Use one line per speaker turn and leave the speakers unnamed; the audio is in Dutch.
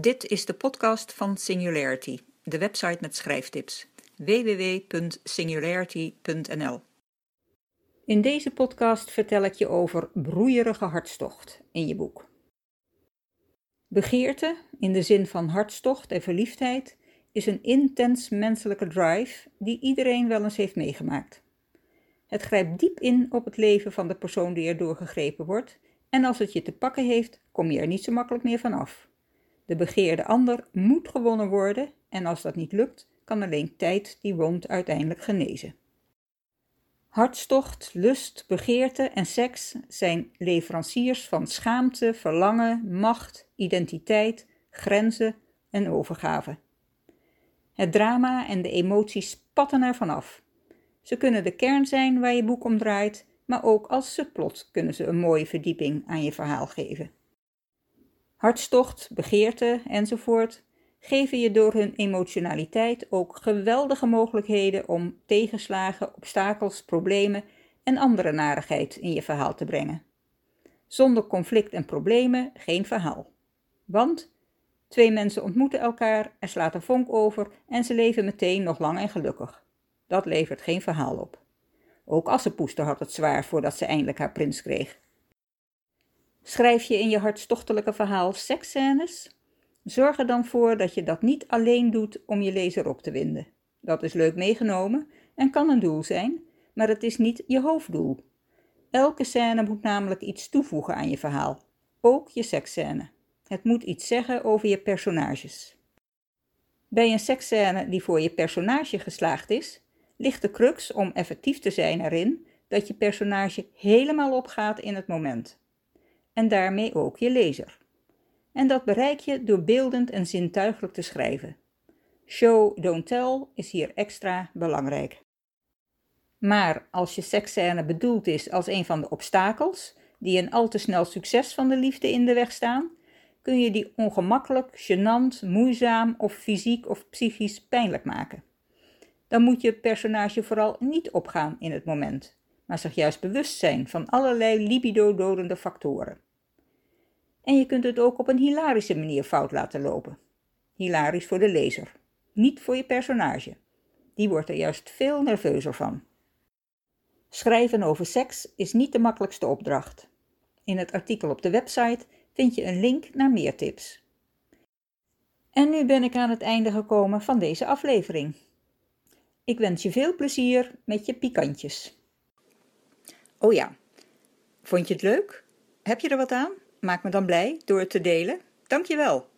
Dit is de podcast van Singularity, de website met schrijftips. www.singularity.nl In deze podcast vertel ik je over broeierige hartstocht in je boek. Begeerte, in de zin van hartstocht en verliefdheid, is een intens menselijke drive die iedereen wel eens heeft meegemaakt. Het grijpt diep in op het leven van de persoon die er doorgegrepen wordt, en als het je te pakken heeft, kom je er niet zo makkelijk meer van af. De begeerde ander moet gewonnen worden, en als dat niet lukt, kan alleen tijd die wond uiteindelijk genezen. Hartstocht, lust, begeerte en seks zijn leveranciers van schaamte, verlangen, macht, identiteit, grenzen en overgave. Het drama en de emoties spatten ervan af. Ze kunnen de kern zijn waar je boek om draait, maar ook als subplot kunnen ze een mooie verdieping aan je verhaal geven. Hartstocht, begeerte enzovoort geven je door hun emotionaliteit ook geweldige mogelijkheden om tegenslagen, obstakels, problemen en andere narigheid in je verhaal te brengen. Zonder conflict en problemen geen verhaal. Want twee mensen ontmoeten elkaar, er slaat een vonk over en ze leven meteen nog lang en gelukkig. Dat levert geen verhaal op. Ook Assepoester had het zwaar voordat ze eindelijk haar prins kreeg. Schrijf je in je hartstochtelijke verhaal seksscènes? Zorg er dan voor dat je dat niet alleen doet om je lezer op te winden. Dat is leuk meegenomen en kan een doel zijn, maar het is niet je hoofddoel. Elke scène moet namelijk iets toevoegen aan je verhaal, ook je seksscène. Het moet iets zeggen over je personages. Bij een seksscène die voor je personage geslaagd is, ligt de crux om effectief te zijn erin dat je personage helemaal opgaat in het moment. En daarmee ook je lezer. En dat bereik je door beeldend en zintuigelijk te schrijven. Show, don't tell is hier extra belangrijk. Maar als je seksscène bedoeld is als een van de obstakels die een al te snel succes van de liefde in de weg staan, kun je die ongemakkelijk, gênant, moeizaam of fysiek of psychisch pijnlijk maken dan moet je personage vooral niet opgaan in het moment, maar zich juist bewust zijn van allerlei libido-dodende factoren. En je kunt het ook op een hilarische manier fout laten lopen. Hilarisch voor de lezer, niet voor je personage. Die wordt er juist veel nerveuzer van. Schrijven over seks is niet de makkelijkste opdracht. In het artikel op de website vind je een link naar meer tips. En nu ben ik aan het einde gekomen van deze aflevering. Ik wens je veel plezier met je pikantjes. Oh ja, vond je het leuk? Heb je er wat aan? Maak me dan blij door het te delen. Dankjewel.